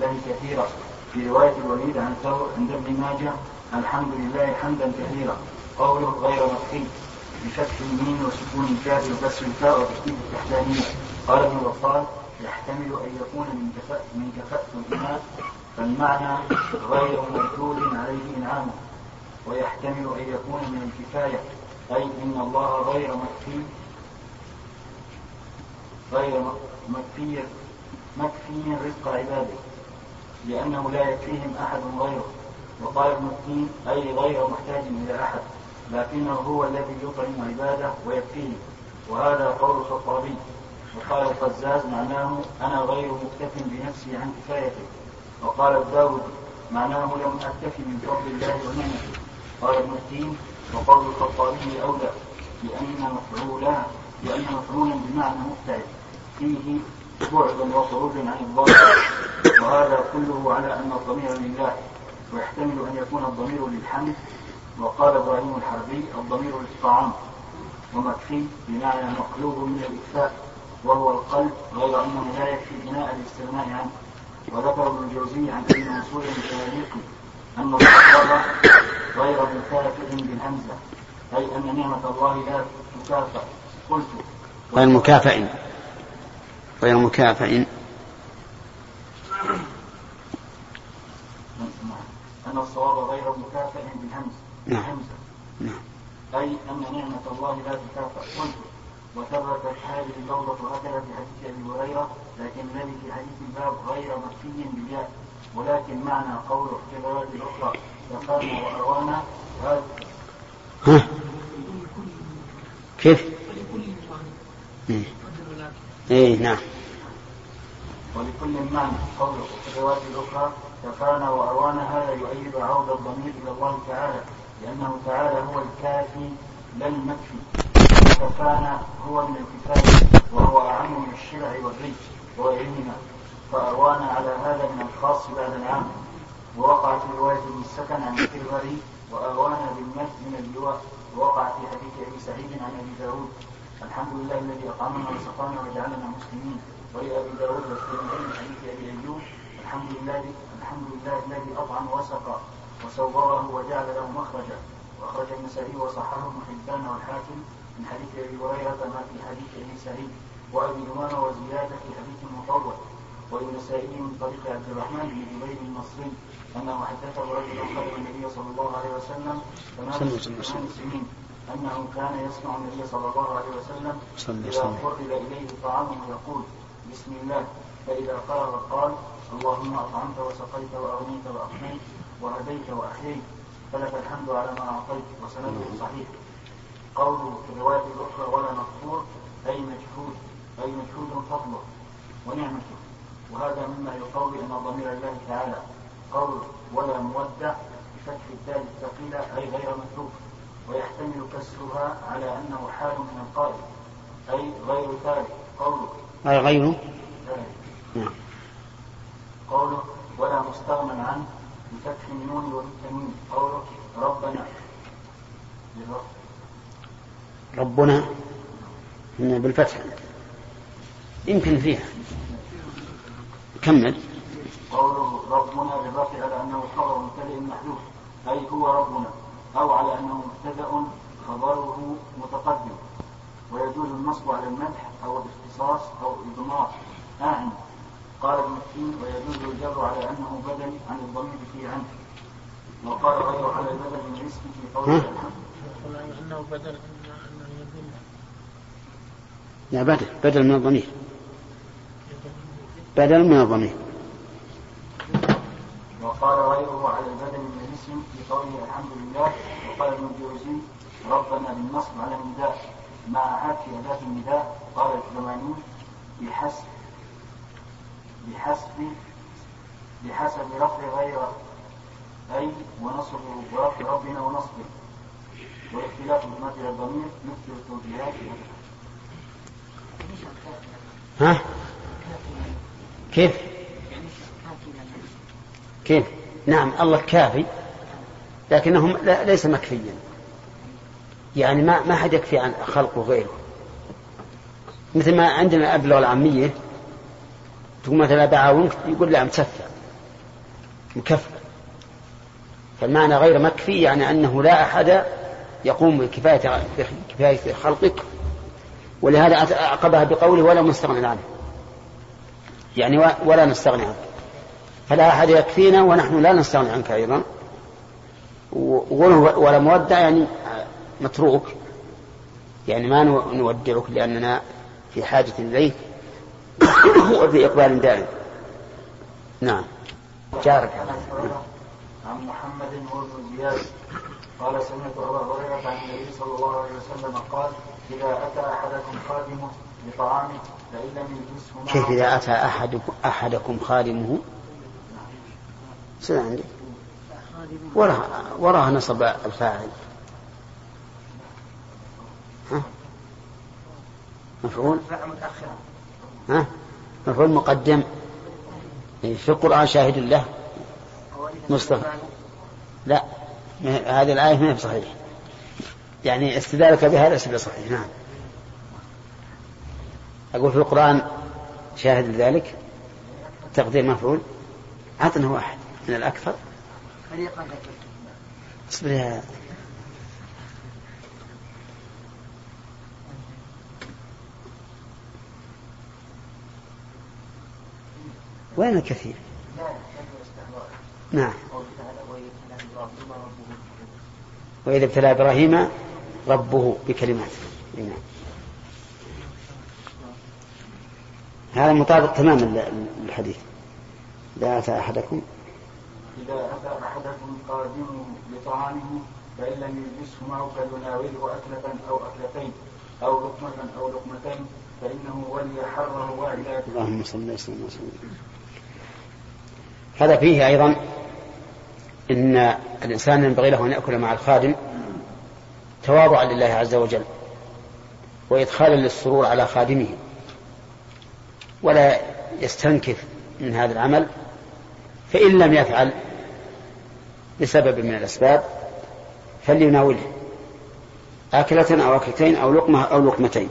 لله كثيرا. في رواية الوليد عن ثور عند ابن ماجه الحمد لله حمدا كثيرا. قوله غير مكفي بفتح الميم وسكون الكاف وكسر الفاء وتشديد التحتانية قال ابن بطال يحتمل أن يكون من كفاءة من كفاءة الإمام فالمعنى غير مردود عليه إنعامه ويحتمل أن يكون من الكفاية. أي إن الله غير مكفي غير مكفي مكفي رزق عباده. لأنه لا يكفيهم أحد غيره وقال ابن الدين أي غير محتاج إلى أحد لكنه هو الذي يطعم عباده ويكفيه وهذا قول الخطابي وقال القزاز معناه أنا غير مكتف بنفسي عن كفايته. وقال الداود معناه لم أكتفي من فضل الله ونعمته قال ابن الدين وقول الخطابي أولى لأن مفعولا لأن مفعولا بمعنى مفتعل فيه بعدا وخروجا عن الظاهر وهذا كله على أن الضمير لله ويحتمل أن يكون الضمير للحمد. وقال إبراهيم الحربي الضمير للطعام. ومكفي بمعنى مقلوب من الإكفاء وهو القلب غير أنه لا يكفي بناء الاستغناء عنه. وذكر ابن الجوزي عن ابن منصور بتاريخه أن الصحابة غير مكافئ بالهمزة أي أن نعمة الله لا تكافئ قلت غير مكافئ غير مكافئ أن الصواب غير مكافئ بالهمز نعم. بالهمزة نعم. أي أن نعمة الله لا تكافئ. قلت وثبتت هذه اللفظة هكذا في حديث أبي هريرة لكن الذي في حديث الباب غير مكفي بالياء. ولكن معنى قوله في الرواية الأخرى يقانا وأروانا هذا. ها؟ كيف؟ إيه نعم. ولكل معنى قوله في الرواية الأخرى كفانا وأروانا هذا يؤيد عود الضمير إلى الله تعالى لأنه تعالى هو الكافي لا المكفي. كفانا هو من الكفاية وهو أعم من الشرع والري وغيرهما فأروانا على هذا من الخاص بعد العام. ووقع في رواية ابن السكن عن الكربري وأروانا بالمد من اللواء. ووقع في حديث أبي سعيد عن أبي داود الحمد لله الذي أطعمنا وسقانا وجعلنا مسلمين. ولأبي داود والترمذي من حديث أبي أيوب. الحمد لله الحمد لله الذي أطعم وسقى وصوره وجعل له مخرجا. وأخرج النسائي وصححه ابن حبان والحاكم من حديث أبي هريرة ما في حديث أبي سعيد. وأبي أمامة وزيادة في حديث مطول وللنسائي من طريق عبد الرحمن بن جبير المصري أنه حدثه رجل خدم النبي صلى الله عليه وسلم. ثمان وسلم. سنين أنه كان يسمع النبي صلى الله عليه وسلم إذا. قرب إليه طعامه يقول بسم الله فإذا فرغ قال اللهم أطعمت وسقيت وأغنيت وأقنيت وهديت وأحييت فلك الحمد على ما أعطيت وسنده صحيح. قوله في الرواية الأخرى ولا مغفور أي مجهود أي مجهود فضله ونعمته وهذا مما يقوي أن ضمير الله تعالى. قول ولا مودع بفتح الدال الثقيلة أي غير متروك ويحتمل كسرها على أنه حال من القائل أي غير تارك قوله. أي تارك نعم. قوله ولا مستغنى عنه بفتح النون والتنوين قوله ربنا. ربنا بالفتح. يمكن فيها. كمل. قوله ربنا بالرفع على أنه خبر مبتدئ محذوف أي هو ربنا. أو على أنه مبتدأ خبره متقدم. ويجوز النصب على المدح أو الاختصاص أو الإضمار. اعن قال ابن التين ويجوز الجر على أنه بدل عن الضمير في عنه. وقال غيره على البدل من الاسم في قوله؟ الحمد. أنه بدل لا بدل بدل من الضمير. بدل من الضمير وقال غيره على الاسم في قوله الحمد لله وقال ابن الجوزي ربنا بالنصب على النداء مع عاد في أداة النداء. قال الزماني بحسب بحسب بحسب رفع غير أي ونصب ورفع ربنا ونصبه واختلاف إلى الضمير مثل التوجيهات ها؟ كيف؟ كيف؟ نعم الله كافي. لكنه ليس مكفيا. يعني ما ما حد يكفي عن خلقه غيره. مثل ما عندنا الأب العامية تقول مثلا بعاونك يقول لا متسفع مكفى. فالمعنى غير مكفي يعني أنه لا أحد يقوم بكفاية بكفاية خلقك. ولهذا أعقبها بقوله ولا مستغنى عنه. يعني ولا نستغني عنك فلا أحد يكفينا ونحن لا نستغني عنك أيضا. ولا مودع يعني متروك. يعني ما نودعك لأننا في حاجة إليك وفي إقبال دائم. نعم. جارك. عن محمد وابن زياد قال سمعت أبا هريرة عن النبي صلى الله عليه وسلم قال إذا أتى أحدكم خادمه بطعامه فإن لم يجلسه كيف إذا أتى احدكم أحدكم خادمه؟ سنة عندي. وراها وراها نصب الفاعل. ها؟ مفعول؟ ها؟ مفعول مقدم. في القرآن شاهد له. مصطفى. لا هذه الآية ما هي بصحيح. يعني استدلالك بها ليس بصحيح. نعم. أقول في القرآن شاهد ذلك؟ تقدير مفعول؟ عطنا واحد من الأكثر. اصبر يا وين الكثير؟ نعم. وإذا ابتلى إبراهيم ربه بكلمات. نعم. هذا مطابق تماما للحديث. إذا أتى أحدكم؟ إذا أتى أحدكم قادمه بطعامه فإن لم يجلسه معه فليناوله أكلة أو أكلتين أو لقمة أو لقمتين فإنه ولي حرة وعلاته اللهم صل وسلم وسلم هذا فيه أيضا إن الإنسان ينبغي له أن يأكل مع الخادم تواضعا لله عز وجل وإدخالا للسرور على خادمه. ولا يستنكف من هذا العمل. فإن لم يفعل لسبب من الأسباب فليناوله آكلة أو أكلتين أو لقمة أو لقمتين.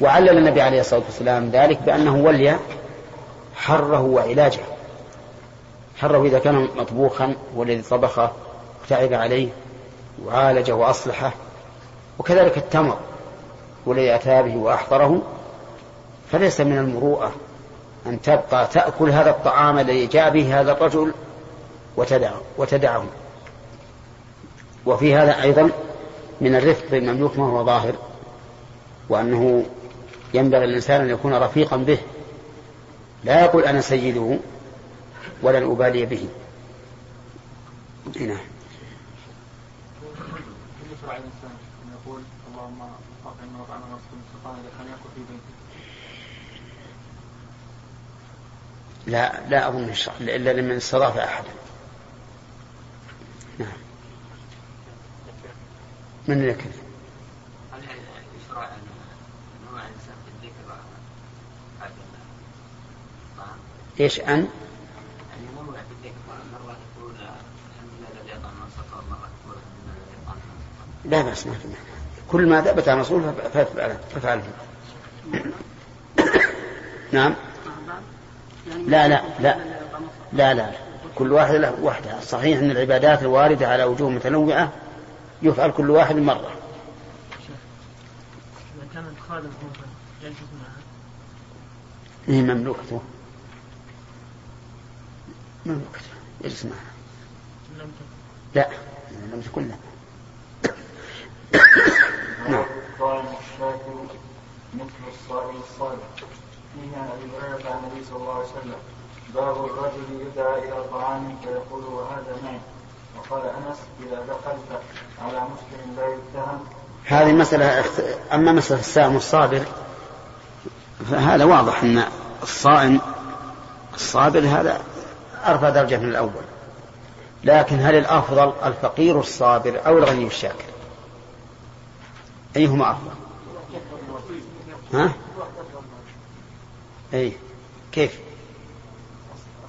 وعلل النبي عليه الصلاة والسلام ذلك بأنه ولي حره وعلاجه. حره إذا كان مطبوخا والذي طبخه وتعب عليه وعالجه وأصلحه. وكذلك التمر والذي أتى به وأحضره فليس من المروءة أن تبقى تأكل هذا الطعام الذي جاء به هذا الرجل وتدعه, وتدعه وفي هذا أيضا من الرفق بالمملوك ما هو ظاهر وأنه ينبغي الإنسان أن يكون رفيقا به. لا يقول أنا سيده ولن أبالي به. نعم لا لا الشرع إلا لمن استضاف احدا. من يكفي إيش أن؟ لا بأس ما في كل ما ثبت عن رسول فافعله. نعم. لا لا لا لا لا كل واحد له وحده. صحيح أن العبادات الواردة على وجوه متنوعة يفعل كل واحد مرة. إذا كان الخادم يجلس معها هي مملوكته. مملوكته يجلس معها لا لم تكن له. نعم. الصائم الشاكر مثل الصائم الصالح. فيه عن أبي هريرة عن النبي صلى الله عليه وسلم. باب الرجل يدعى إلى طعام فيقول وهذا معي. وقال أنس إذا دخلت هذه مسألة أما مسألة السائم الصابر فهذا واضح أن الصائم الصابر هذا أرفع درجة من الأول. لكن هل الأفضل الفقير الصابر أو الغني الشاكر؟ أيهما أفضل؟ ها؟ أي كيف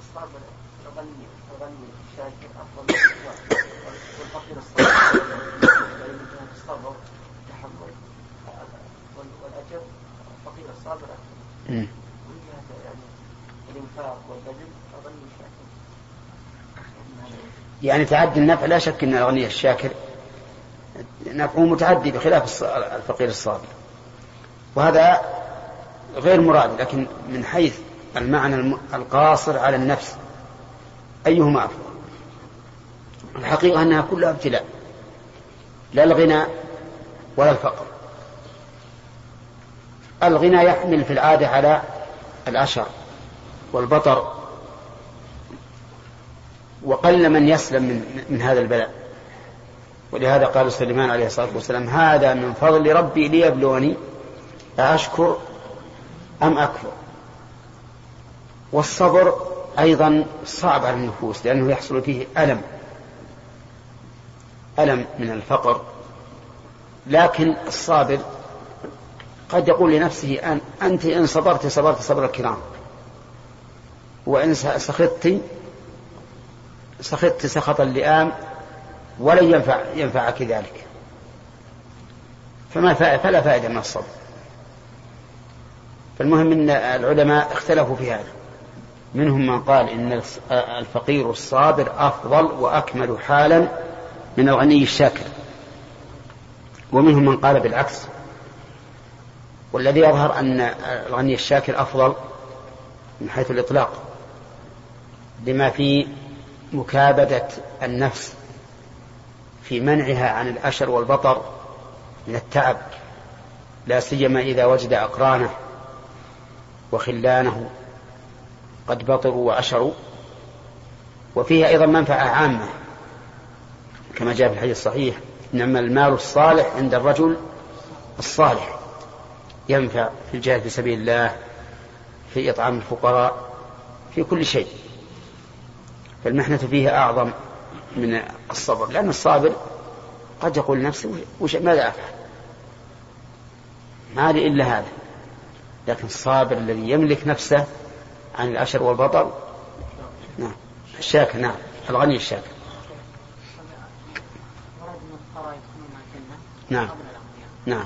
الصابر الغني الغني الشاكر أفضل والفقير الصابر الصبر تحمل والأجر الفقير الصابر أفضل يعني الشاكر يعني تعدي النفع لا شك أن الغني الشاكر. نفعه متعدي بخلاف الفقير الصابر. وهذا غير مراد لكن من حيث المعنى القاصر على النفس. أيهما أفضل؟ الحقيقة أنها كلها ابتلاء. لا الغنى ولا الفقر. الغنى يحمل في العادة على العشر والبطر. وقل من يسلم من, من هذا البلاء. ولهذا قال سليمان عليه الصلاة والسلام هذا من فضل ربي ليبلوني أشكر أم أكفر؟ والصبر أيضا صعب على النفوس لأنه يحصل فيه ألم ألم من الفقر. لكن الصابر قد يقول لنفسه أن أنت إن صبرت صبرت صبر الكرام وإن سخطت سخطت سخط اللئام ولن ينفع ينفعك ذلك. فما فلا فائدة من الصبر. فالمهم أن العلماء اختلفوا في هذا. منهم من قال إن الفقير الصابر أفضل وأكمل حالا من الغني الشاكر. ومنهم من قال بالعكس والذي يظهر أن الغني الشاكر أفضل من حيث الإطلاق لما في مكابدة النفس في منعها عن الأشر والبطر من التعب لا سيما إذا وجد أقرانه وخلانه قد بطروا وأشروا. وفيها أيضا منفعة عامة كما جاء في الحديث الصحيح إنما المال الصالح عند الرجل الصالح. ينفع في الجهاد في سبيل الله في إطعام الفقراء في كل شيء. فالمحنة فيها أعظم من الصبر لأن الصابر قد يقول لنفسه وش ماذا أفعل؟ ما لي إلا هذا. لكن الصابر الذي يملك نفسه عن الأشر والبطر نعم الشاكر نعم الغني الشاكر. نعم نعم.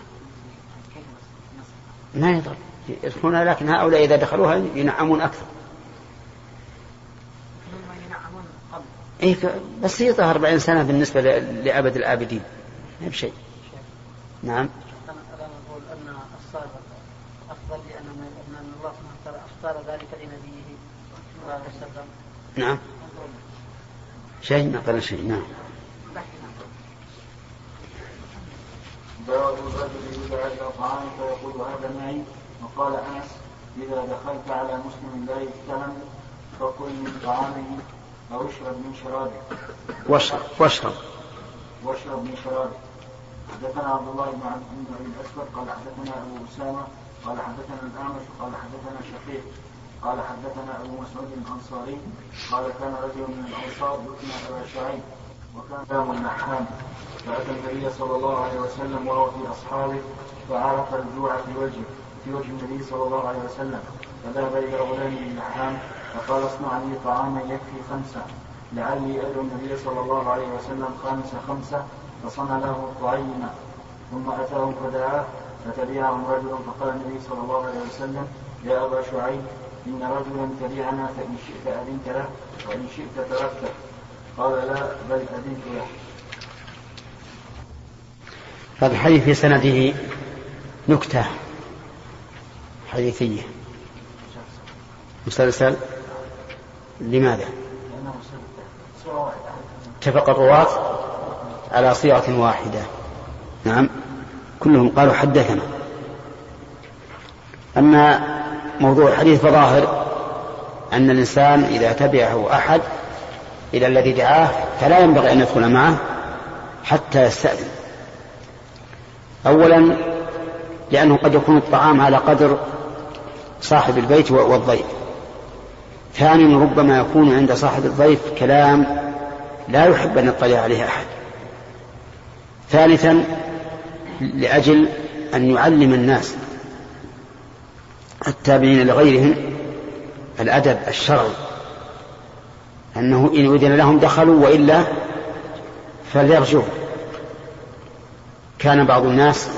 ما يضر. يدخلونها لكن هؤلاء إذا دخلوها ينعمون أكثر. إيه بس هي 40 سنة بالنسبة لأبد الآبدين. ما بشيء. نعم. اختار ذلك لنبيه صلى الله عليه وسلم. نعم. شيء ما قال شيء. نعم. باب الرجل إذا أتى طعاما فيقول هذا معي. وقال أنس إذا دخلت على مسلم لا يفتهم فكل من طعامه أو اشرب من شرابه. واشرب واشرب. واشرب من شرابه. حدثنا عبد الله بن عبد بن الأسود قال حدثنا أبو أسامة قال حدثنا الأعمش قال حدثنا شقيق قال حدثنا أبو مسعود الأنصاري قال كان رجل من الأنصار يكنى ابا شعيب. وكان دام النحام. فأتى النبي صلى الله عليه وسلم وهو في أصحابه فعرف الجوع في وجهه في وجه النبي صلى الله عليه وسلم. فذهب إلى غلام النحام فقال اصنع لي طعاما يكفي خمسة. لعلي أدعو النبي صلى الله عليه وسلم خامس خمسة فصنع له طعيما. ثم اتاهم فدعاه فتبعهم رجل فقال النبي صلى الله عليه وسلم يا أبا شعيب إن رجلا تبعنا فإن شئت أذنت له وإن شئت تركته. قال لا بل هذا الحديث في سنده نكتة حديثية. مسلسل لماذا؟ اتفق الرواة على صيغة واحدة. نعم كلهم قالوا حدثنا. أما موضوع الحديث فظاهر أن الإنسان إذا تبعه أحد إلى الذي دعاه فلا ينبغي أن يدخل معه حتى يستأذن. أولا لأنه قد يكون الطعام على قدر صاحب البيت والضيف. ثانيا ربما يكون عند صاحب الضيف كلام لا يحب أن يطلع عليه أحد. ثالثا لأجل أن يعلم الناس التابعين لغيرهم الأدب الشرعي. أنه إن أذن لهم دخلوا وإلا فليرجعوا. كان بعض الناس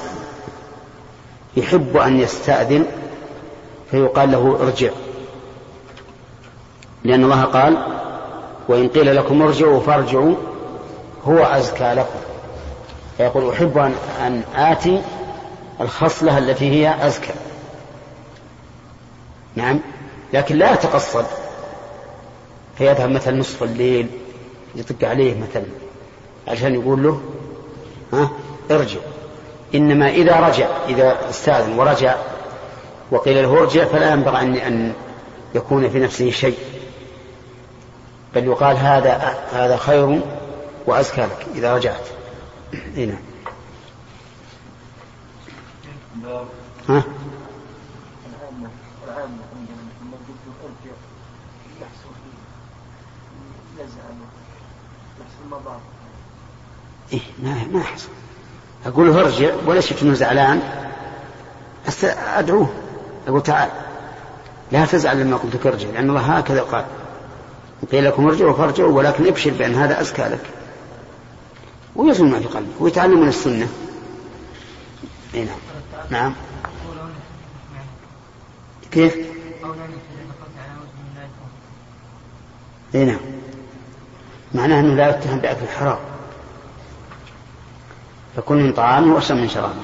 يحب أن يستأذن فيقال له ارجع. لأن الله قال وإن قيل لكم ارجعوا فارجعوا هو أزكى لكم. فيقول أحب أن, أن آتي الخصلة التي هي أزكى. نعم لكن لا يتقصد. فيذهب مثلا نصف الليل يطق عليه مثلا عشان يقول له ها ارجع. إنما إذا رجع إذا استأذن ورجع وقيل له ارجع فلا ينبغي أن أن يكون في نفسه شيء. بل يقال هذا هذا خير وأزكى لك إذا رجعت. هنا ها؟ إيه ما ما يحصل أقول له ارجع ولا شفت إنه زعلان. أدعوه. أقول تعال. لا تزعل لما قلت لك ارجع لأن الله هكذا قال. قيل لكم ارجعوا فارجعوا ولكن ابشر بأن هذا أزكى لك. ويزن ما في قلبك ويتعلم من السنة. اي نعم. نعم. كيف؟ اي نعم. معناه أنه لا يتهم بأكل الحرام. فكل من طعامه وأشرب من شرابه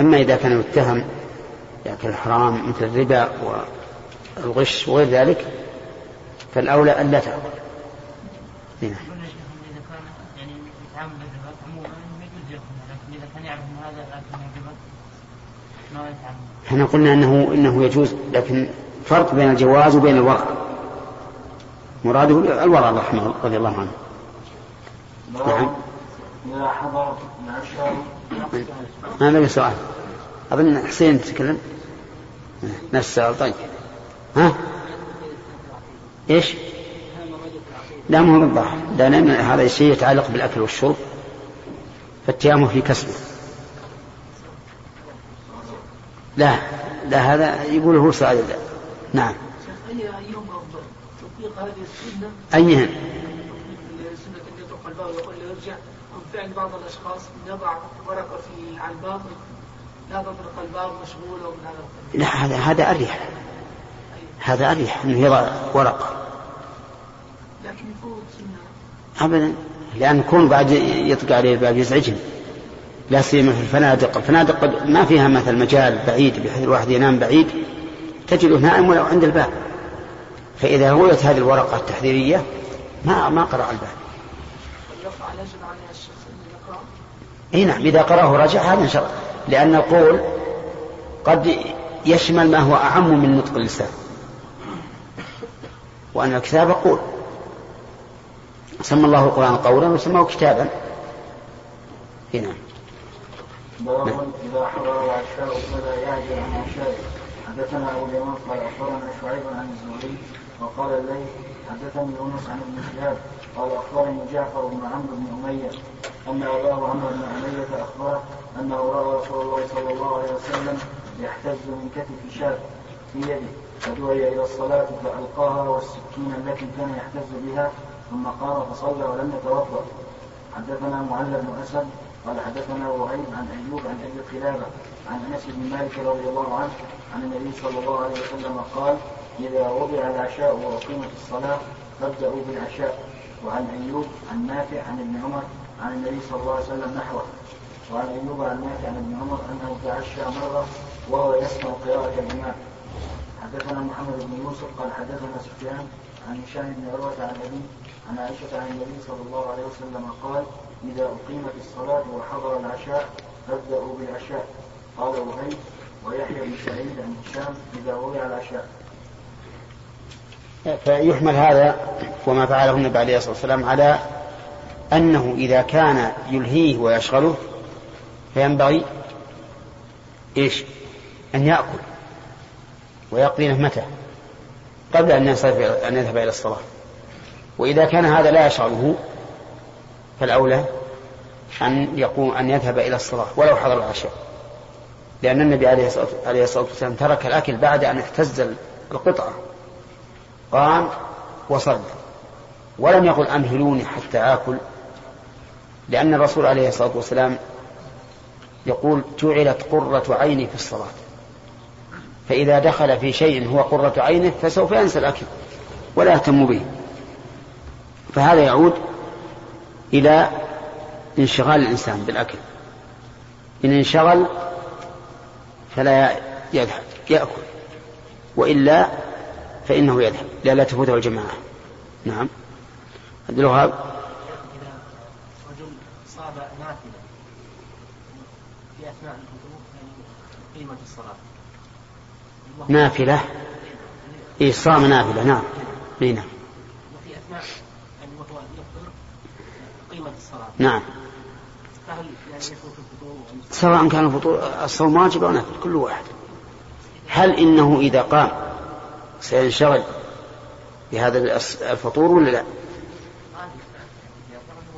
أما إذا كان يتهم بأكل الحرام مثل الربا والغش وغير ذلك فالأولى أن لا تأكل. نعم. يعني إحنا قلنا انه إنه يجوز لكن فرق بين الجواز وبين الورع مراده الورع رحمه رضي الله عنه. نعم. إذا حضر العشاء. ما بقي سؤال؟ أظن حسين تتكلم. نفس السؤال طيب. ها؟ إيش؟ لا مو بالظاهر لأن هذا الشيء يتعلق بالأكل والشرب. فاتهامه في كسبه. لا. لا هذا يقول هو سؤال. نعم. أي أيهم أفضل تطبيق هذه السنة؟ أيهن سنة أن يطرق الباب ويقول له ارجع أم فعل بعض الأشخاص يضع ورقة في على الباب لا تطرق الباب مشغول ومن هذا. لا هذا هذا أريح. هذا أريح أنه يضع ورقة. لكن يفوت سنة. أبدا. لأن يكون بعد يطلق عليه الباب يزعجهم. لا سيما في الفنادق. الفنادق قد ما فيها مثل مجال بعيد بحيث الواحد ينام بعيد تجده نائم ولو عند الباب. فإذا رويت هذه الورقة التحذيرية ما ما قرأ الباب إي نعم إذا قرأه رجع هذا إن شاء الله. لأن القول قد يشمل ما هو أعم من نطق اللسان. وأن الكتاب قول. سمى الله القرآن قولا وسماه كتابا. إي نعم. باب إذا حضر العشاء فلا يعجل عن عشائه حدثنا أبو اليمان قال أخبرنا شعيب عن الزهري وقال الليث حدثني يونس عن ابن شهاب قال أخبرني جعفر بن عمرو بن أمية أن أباه عمرو بن أمية أخبره أنه رأى رسول الله صلى الله عليه وسلم يحتز من كتف شاب في يده فدعي إلى الصلاة فألقاها والسكين التي كان يحتز بها ثم قام فصلى ولم يتوضأ. حدثنا معل بن أسد قال حدثنا وهيب عن أيوب عن أبي قلابة عن أنس بن مالك رضي الله عنه عن النبي صلى الله عليه وسلم قال إذا وضع العشاء وأقيمت الصلاة فابدأوا بالعشاء. وعن أيوب عن نافع عن ابن عمر عن النبي صلى الله عليه وسلم نحوه. وعن أيوب عن نافع عن ابن عمر أنه تعشى مرة وهو يسمع قراءة الإمام حدثنا محمد بن يوسف قال حدثنا سفيان عن هشام بن عروة عن أبي عن عائشة عن النبي صلى الله عليه وسلم قال إذا أقيمت الصلاة وحضر العشاء فابدأوا بالعشاء. قال وهيب ويحيى بن سعيد عن هشام إذا وضع العشاء. فيحمل هذا وما فعله النبي عليه الصلاة والسلام على أنه إذا كان يلهيه ويشغله فينبغي إيش؟ أن يأكل ويقضي نهمته قبل أن ينصرف أن يذهب إلى الصلاة. وإذا كان هذا لا يشغله فالأولى أن يقوم أن يذهب إلى الصلاة ولو حضر العشاء. لأن النبي عليه الصلاة والسلام ترك الأكل بعد أن اهتز القطعة. قام وصلى ولم يقل أمهلوني حتى آكل لأن الرسول عليه الصلاة والسلام يقول جعلت قرة عيني في الصلاة. فإذا دخل في شيء هو قرة عينه فسوف ينسى الأكل ولا يهتم به. فهذا يعود إلى انشغال الإنسان بالأكل. إن انشغل فلا يذهب يأكل. وإلا فإنه يذهب لئلا تفوته الجماعة. نعم. اللغة إذا رجل صاب نافلة. في أثناء الصلاة نافلة إيه صام نافلة. نعم. إيه نعم. وفي أثناء يعني وهو يفطر قيمة الصلاة نعم. فهل يعني يفوت الفطور سواء كان الفطور الصوم واجب أو نافل كل واحد. هل إنه إذا قام سينشغل بهذا الفطور ولا لا؟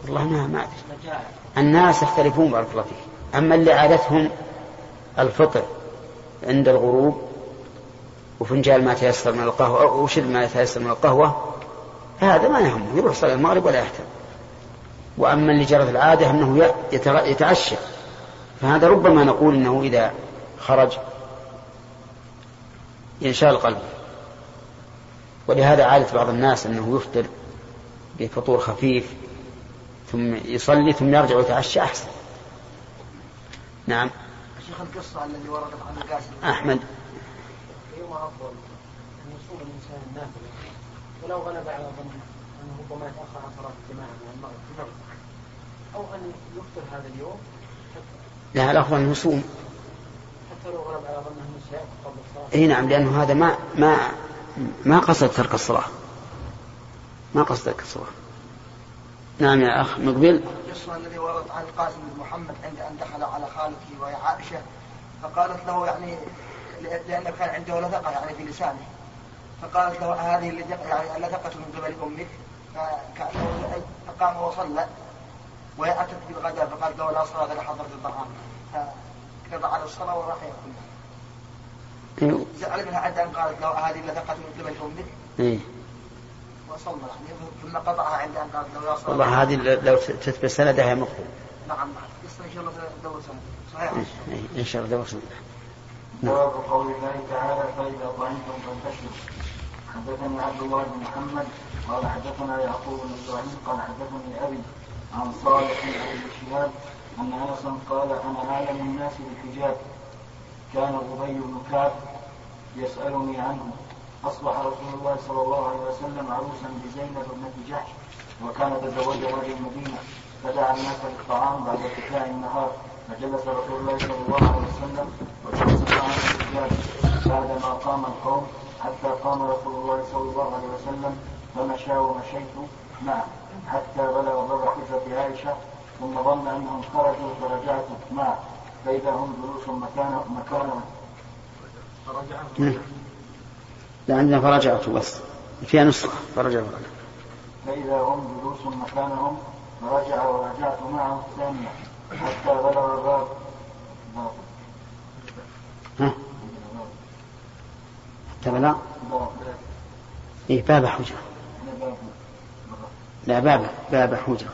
والله ما ما الناس يختلفون بارك الله فيك. أما اللي عادتهم الفطر عند الغروب وفنجان ما تيسر من القهوة أو شرب ما تيسر من القهوة هذا ما يهمه يروح صلاة المغرب ولا يهتم وأما اللي جرت العادة أنه يتعشى فهذا ربما نقول أنه إذا خرج ينشال قلبه. ولهذا عادة بعض الناس أنه يفطر بفطور خفيف ثم يصلي ثم يرجع ويتعشى أحسن. نعم. شيخ القصة الذي وردت عن القاسم. أحمد. أيهما أفضل؟ أن يصوم الإنسان النافلة ولو غلب على ظنه أنه ربما يتأخر عن صلاة الجماعة من المغرب أو أن يفطر هذا اليوم لا الأفضل أنه يصوم. حتى لو غلب على ظنه أنه سيأكل قبل الصلاة. اي نعم لأنه هذا ما ما ما قصد ترك الصلاة. ما قصد ترك الصلاة. نعم يا أخ مقبل؟ القصة الذي وردت عن القاسم بن محمد عند أن دخل على خالته وهي عائشة فقالت له يعني لأنه كان عنده لثقة يعني في لسانه. فقالت له هذه يعني اللثقة من قبل أمك؟ فكأنه فقام وصلى وهي أتت بالغداء فقالت له لا صلاة لحضرة الطعام. فقضى على الصلاة وراح يأكلها إيه. زعل منها عند أن قالت له هذه اللثقة من قبل أمك. إيه. وصلى يعني ثم قطعها عند أن قالت له يا والله هذه لو تثبت سندها هي مقبل نعم نعم. قصة إن شاء الله دور سنة صحيح. إيه. إيه. إن شاء الله درسنا باب قول الله تعالى فإذا طعمتم فانتشروا. حدثني عبد الله بن محمد قال حدثنا يعقوب بن إبراهيم قال حدثني أبي عن صالح بن أبي شهاب أن أنسا قال أنا أعلم الناس بالحجاب. كان أبي بن كعب يسألني عنه. أصبح رسول الله صلى الله عليه وسلم عروسا بزينب ابنة جحش وكان تزوج رجل المدينة فدعا الناس للطعام بعد ارتفاع النهار فجلس رسول الله صلى الله عليه وسلم وجلس معه الرجال بعدما قام القوم حتى قام رسول الله صلى الله عليه وسلم فمشى ومشيت معه حتى بلغ بر حجرة عائشة ثم ظن أنهم خرجوا فرجعت معه. فإذا هم جلوس مكانه. لا عندنا فرجعت بس فيها نسخة. فرجع فرجع فإذا هم جلوس مكانهم فرجع ورجعت معه الثانية حتى بلغ الباب. باب ها؟ حتى بلغ؟ باب إيه باب حجرة باب لا باب باب حجرة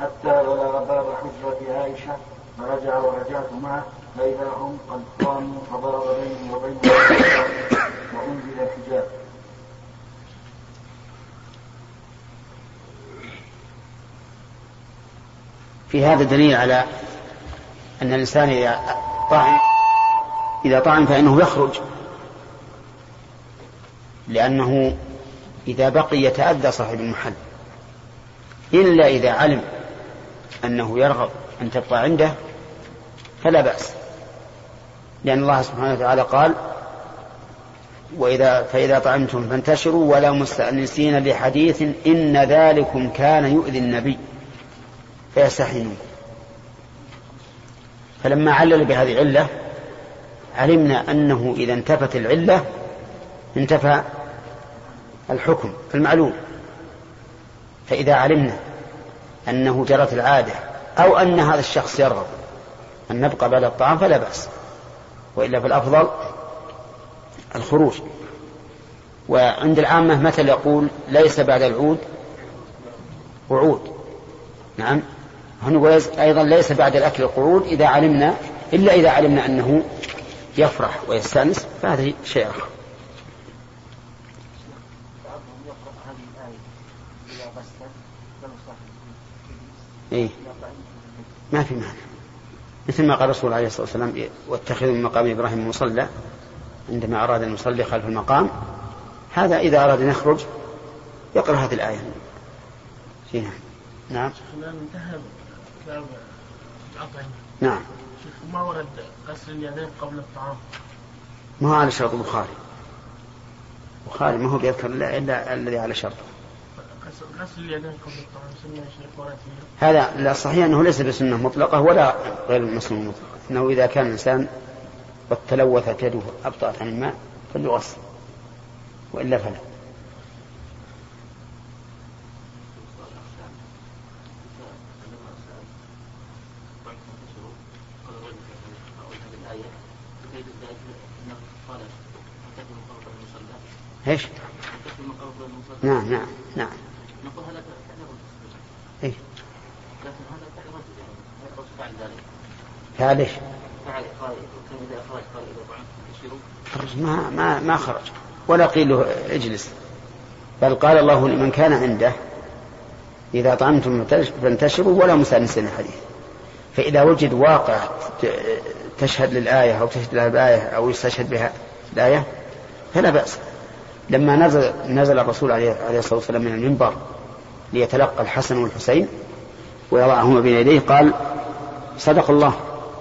حتى بلغ باب حجرة عائشة فرجع ورجعت معه فإذا هم قد قاموا فضرب بيني وبين وأنزل الحجاب في هذا دليل على أن الإنسان إذا طعن إذا طعن فإنه يخرج. لأنه إذا بقي يتأذى صاحب المحل. إلا إذا علم أنه يرغب أن تبقى عنده فلا بأس. لأن الله سبحانه وتعالى قال وإذا فإذا طعمتم فانتشروا ولا مستأنسين لحديث إن ذلكم كان يؤذي النبي فيستحي منكم فلما علل بهذه العلة علمنا أنه إذا انتفت العلة انتفى الحكم المعلوم. فإذا علمنا أنه جرت العادة أو أن هذا الشخص يرغب. أن نبقى بعد الطعام فلا بأس. وإلا فالأفضل الخروج. وعند العامة مثل يقول ليس بعد العود وعود. نعم. هنا أيضا ليس بعد الأكل القعود إذا علمنا إلا إذا علمنا أنه يفرح ويستأنس فهذا شيء آخر يقرأ هذه الآية إذا غسل لو صاحب إيه. ما في معنى مثل ما قال الرسول عليه الصلاة والسلام واتخذوا من مقام إبراهيم مصلى عندما أراد أن يصلي خلف المقام. هذا إذا أراد أن يخرج يقرأ هذه الآية. فيها نعم. شيخنا انتهى كتاب الأطعمة نعم. شيخ ما ورد غسل اليدين قبل الطعام؟ ما هو على شرط البخاري. البخاري ما هو بيذكر إلا الذي على شرطه. هذا لا صحيح أنه ليس بسنة مطلقة ولا غير المسنون مطلقة. أنه إذا كان الإنسان قد تلوثت يده أبطأت عن الماء فليغسل وإلا فلا. إيش؟ نعم نعم نعم نقول هذا فعل رجل إيه لكن هذا فعل رجل يعني هذا الرسول فعل ذلك. فعل إيش؟ فعل قال كان إذا أخرج قال اذا خرج. ما ما ما خرج. ولا قيل له اجلس. بل قال الله لمن كان عنده إذا طعمتم فانتشروا ولا مستأنسين الحديث. فإذا وجد واقع تشهد للآية أو تشهد لها بآية أو يستشهد بها الآية فلا بأس. لما نزل نزل الرسول عليه عليه الصلاة والسلام من المنبر ليتلقى الحسن والحسين ويضعهما بين يديه قال صدق الله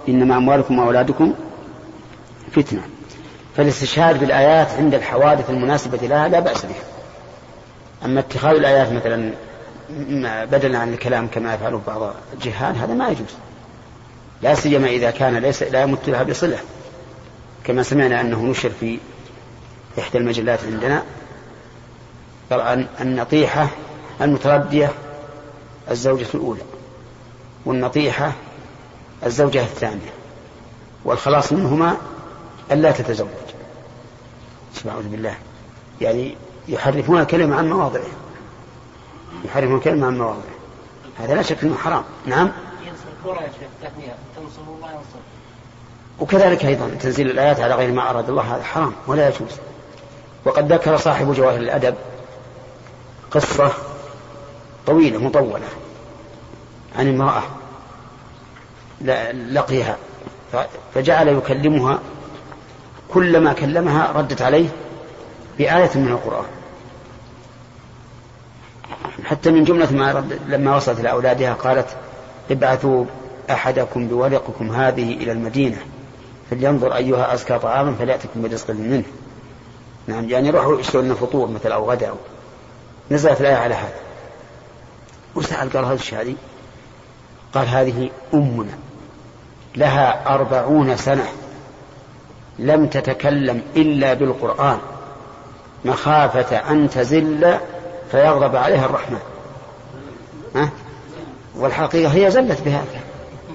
إنما أموالكم وأولادكم فتنة. فالاستشهاد بالآيات عند الحوادث المناسبة لها لا بأس بها. أما اتخاذ الآيات مثلا بدلا عن الكلام كما يفعله بعض الجهال هذا ما يجوز. لا سيما إذا كان ليس لا يمت لها بصلة. كما سمعنا أنه نشر في إحدى المجلات عندنا قال النطيحة المتردية الزوجة الأولى. والنطيحة الزوجة الثانية والخلاص منهما ألا تتزوج. أعوذ بالله. يعني يحرفون الكلمة عن مواضعه. يحرفون الكلمة عن مواضعه. هذا لا شك أنه حرام. نعم؟ وكذلك أيضا تنزيل الآيات على غير ما أراد الله هذا حرام ولا يجوز. وقد ذكر صاحب جواهر الأدب قصة طويلة مطولة. عن امرأة لقيها فجعل يكلمها كلما كلمها ردت عليه بآية من القرآن. حتى من جملة ما رد لما وصلت إلى أولادها قالت ابعثوا أحدكم بورقكم هذه إلى المدينة فلينظر أيها أزكى طعاما فليأتكم برزق منه. نعم يعني روحوا يشتروا لنا فطور مثل أو غدا نزلت الآية على هذا. وسأل قال هذا الشيء هذه قال هذه أمنا لها أربعون سنة لم تتكلم إلا بالقرآن. مخافة أن تزل فيغضب عليها الرحمن. ها؟ والحقيقة هي زلت بهذا.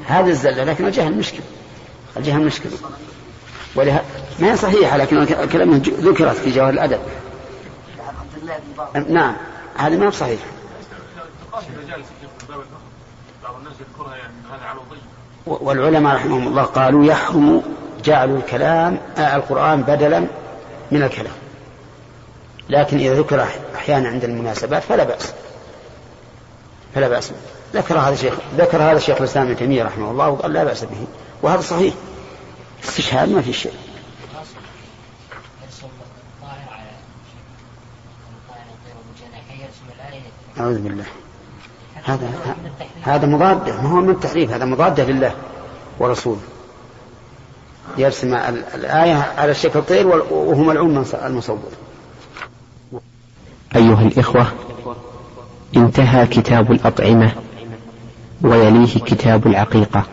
هذه الزلة لكن الجهل مشكلة الجهل مشكلة ولها ما هي صحيحة لكن الكلام ذكرت في جواهر الأدب. نعم هذا ما هو يذكرها يعني أن هذا على ضيق والعلماء رحمهم الله قالوا يحرم جعل الكلام آه القرآن بدلا من الكلام. لكن إذا ذكر أحيانا عند المناسبات فلا بأس. فلا بأس ذكر هذا الشيخ ذكر هذا الشيخ الإسلام ابن تيمية رحمه الله وقال لا بأس به. وهذا صحيح. استشهاد ما في شيء. أعوذ بالله. هذا هذا مضادة ما هو من التحريف هذا مضادة لله ورسوله. يرسم ال- الآية على شكل طير وهو ملعون المصور. أيها الإخوة انتهى كتاب الأطعمة ويليه كتاب العقيقة.